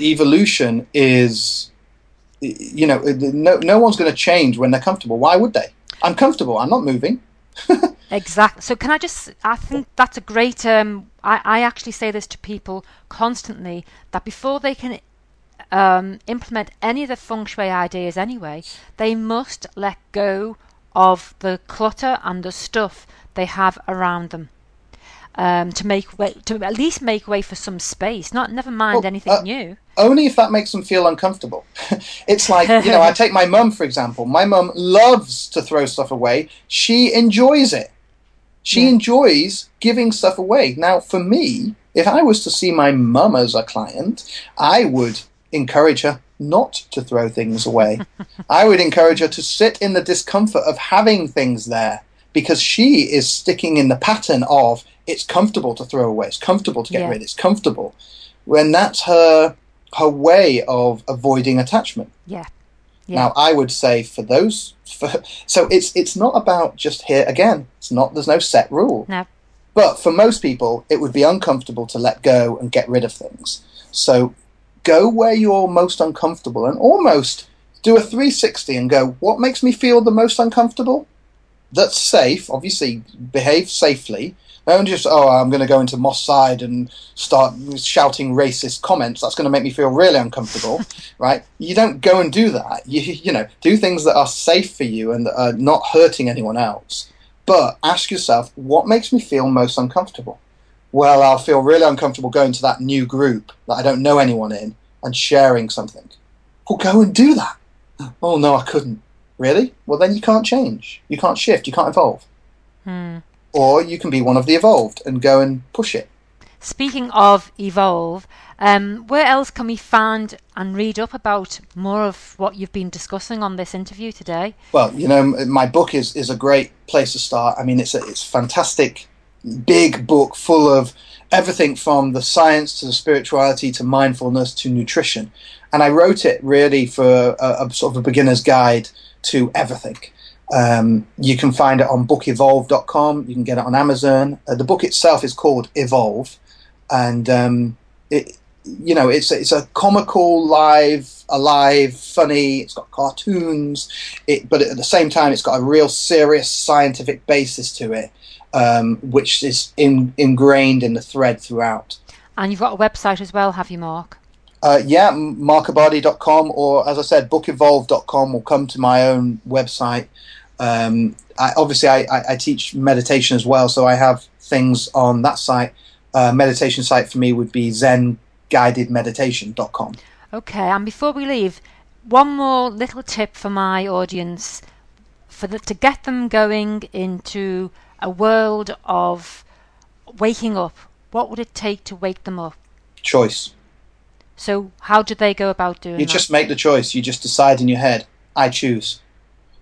Evolution is you know, no no one's going to change when they're comfortable. Why would they? I'm comfortable. I'm not moving. Exactly. So can I just? I think that's a great. Um, I I actually say this to people constantly that before they can um, implement any of the feng shui ideas anyway, they must let go of the clutter and the stuff they have around them. Um, to make way, to at least make way for some space. Not never mind Well, anything uh, new. Only if that makes them feel uncomfortable. it's like, you know, I take my mum, for example. My mum loves to throw stuff away. She enjoys it. She Yeah. enjoys giving stuff away. Now, for me, if I was to see my mum as a client, I would encourage her not to throw things away. I would encourage her to sit in the discomfort of having things there because she is sticking in the pattern of it's comfortable to throw away, it's comfortable to get Yeah. rid, it's comfortable. When that's her her way of avoiding attachment. Yeah. Yeah. Now, I would say for those, for, so it's it's not about just here again. It's not. There's no set rule. No. But for most people, it would be uncomfortable to let go and get rid of things. So go where you're most uncomfortable and almost do a 360 and go, what makes me feel the most uncomfortable? That's safe. Obviously, behave safely. Don't just, oh, I'm going to go into Moss Side and start shouting racist comments. That's going to make me feel really uncomfortable, right? You don't go and do that. You, you know, do things that are safe for you and that are not hurting anyone else. But ask yourself, what makes me feel most uncomfortable? Well, I'll feel really uncomfortable going to that new group that I don't know anyone in and sharing something. Well, go and do that. Oh, no, I couldn't. Really? Well, then you can't change. You can't shift. You can't evolve. Hmm. Or you can be one of the evolved and go and push it. Speaking of evolve, um, where else can we find and read up about more of what you've been discussing on this interview today? Well, you know, my book is, is a great place to start. I mean, it's a it's fantastic, big book full of everything from the science to the spirituality to mindfulness to nutrition. And I wrote it really for a, a sort of a beginner's guide to everything. Um, you can find it on bookevolve.com. You can get it on Amazon. Uh, the book itself is called Evolve, and um, it, you know, it's it's a comical, live, alive, funny. It's got cartoons, it, but at the same time, it's got a real serious scientific basis to it. Um, which is in, ingrained in the thread throughout. And you've got a website as well, have you, Mark? Uh, yeah, markabadi.com or, as I said, bookevolve.com will come to my own website. Um, I, obviously, I, I, I, teach meditation as well, so I have things on that site. Uh, meditation site for me would be zenguidedmeditation.com. Okay, and before we leave, one more little tip for my audience for the, to get them going into a world of waking up. What would it take to wake them up? Choice. So, how do they go about doing it? You that? just make the choice. You just decide in your head, I choose.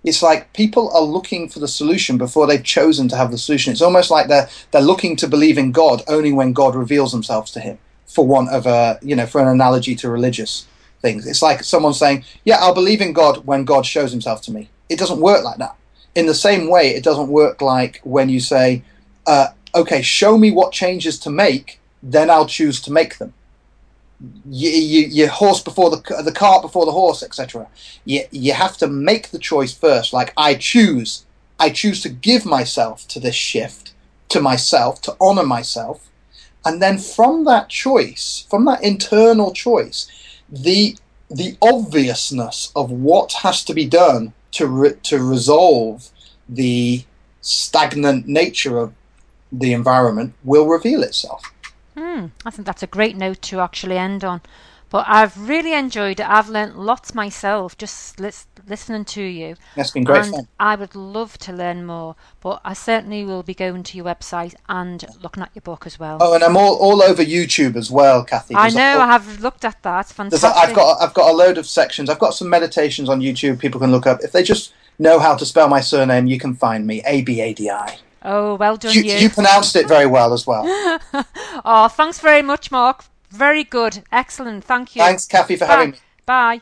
It's like people are looking for the solution before they've chosen to have the solution. It's almost like they're they're looking to believe in God only when God reveals themselves to him. For want of a you know, for an analogy to religious things. It's like someone saying, Yeah, I'll believe in God when God shows himself to me. It doesn't work like that. In the same way, it doesn't work like when you say, uh, okay, show me what changes to make, then I'll choose to make them you, you, you horse before the the cart before the horse, etc. You you have to make the choice first. Like I choose, I choose to give myself to this shift, to myself, to honor myself, and then from that choice, from that internal choice, the the obviousness of what has to be done to re- to resolve the stagnant nature of the environment will reveal itself. Hmm, I think that's a great note to actually end on. But I've really enjoyed it. I've learnt lots myself just lis- listening to you. That's been great and fun. I would love to learn more, but I certainly will be going to your website and looking at your book as well. Oh, and I'm all, all over YouTube as well, Kathy. I know. I have looked at that. Fantastic. I've got I've got a load of sections. I've got some meditations on YouTube. People can look up if they just know how to spell my surname. You can find me A B A D I. oh, well done, You, you. you pronounced it very well as well. oh, thanks very much, Mark. Very good. Excellent. Thank you. Thanks, Kathy, for having Bye. me. Bye.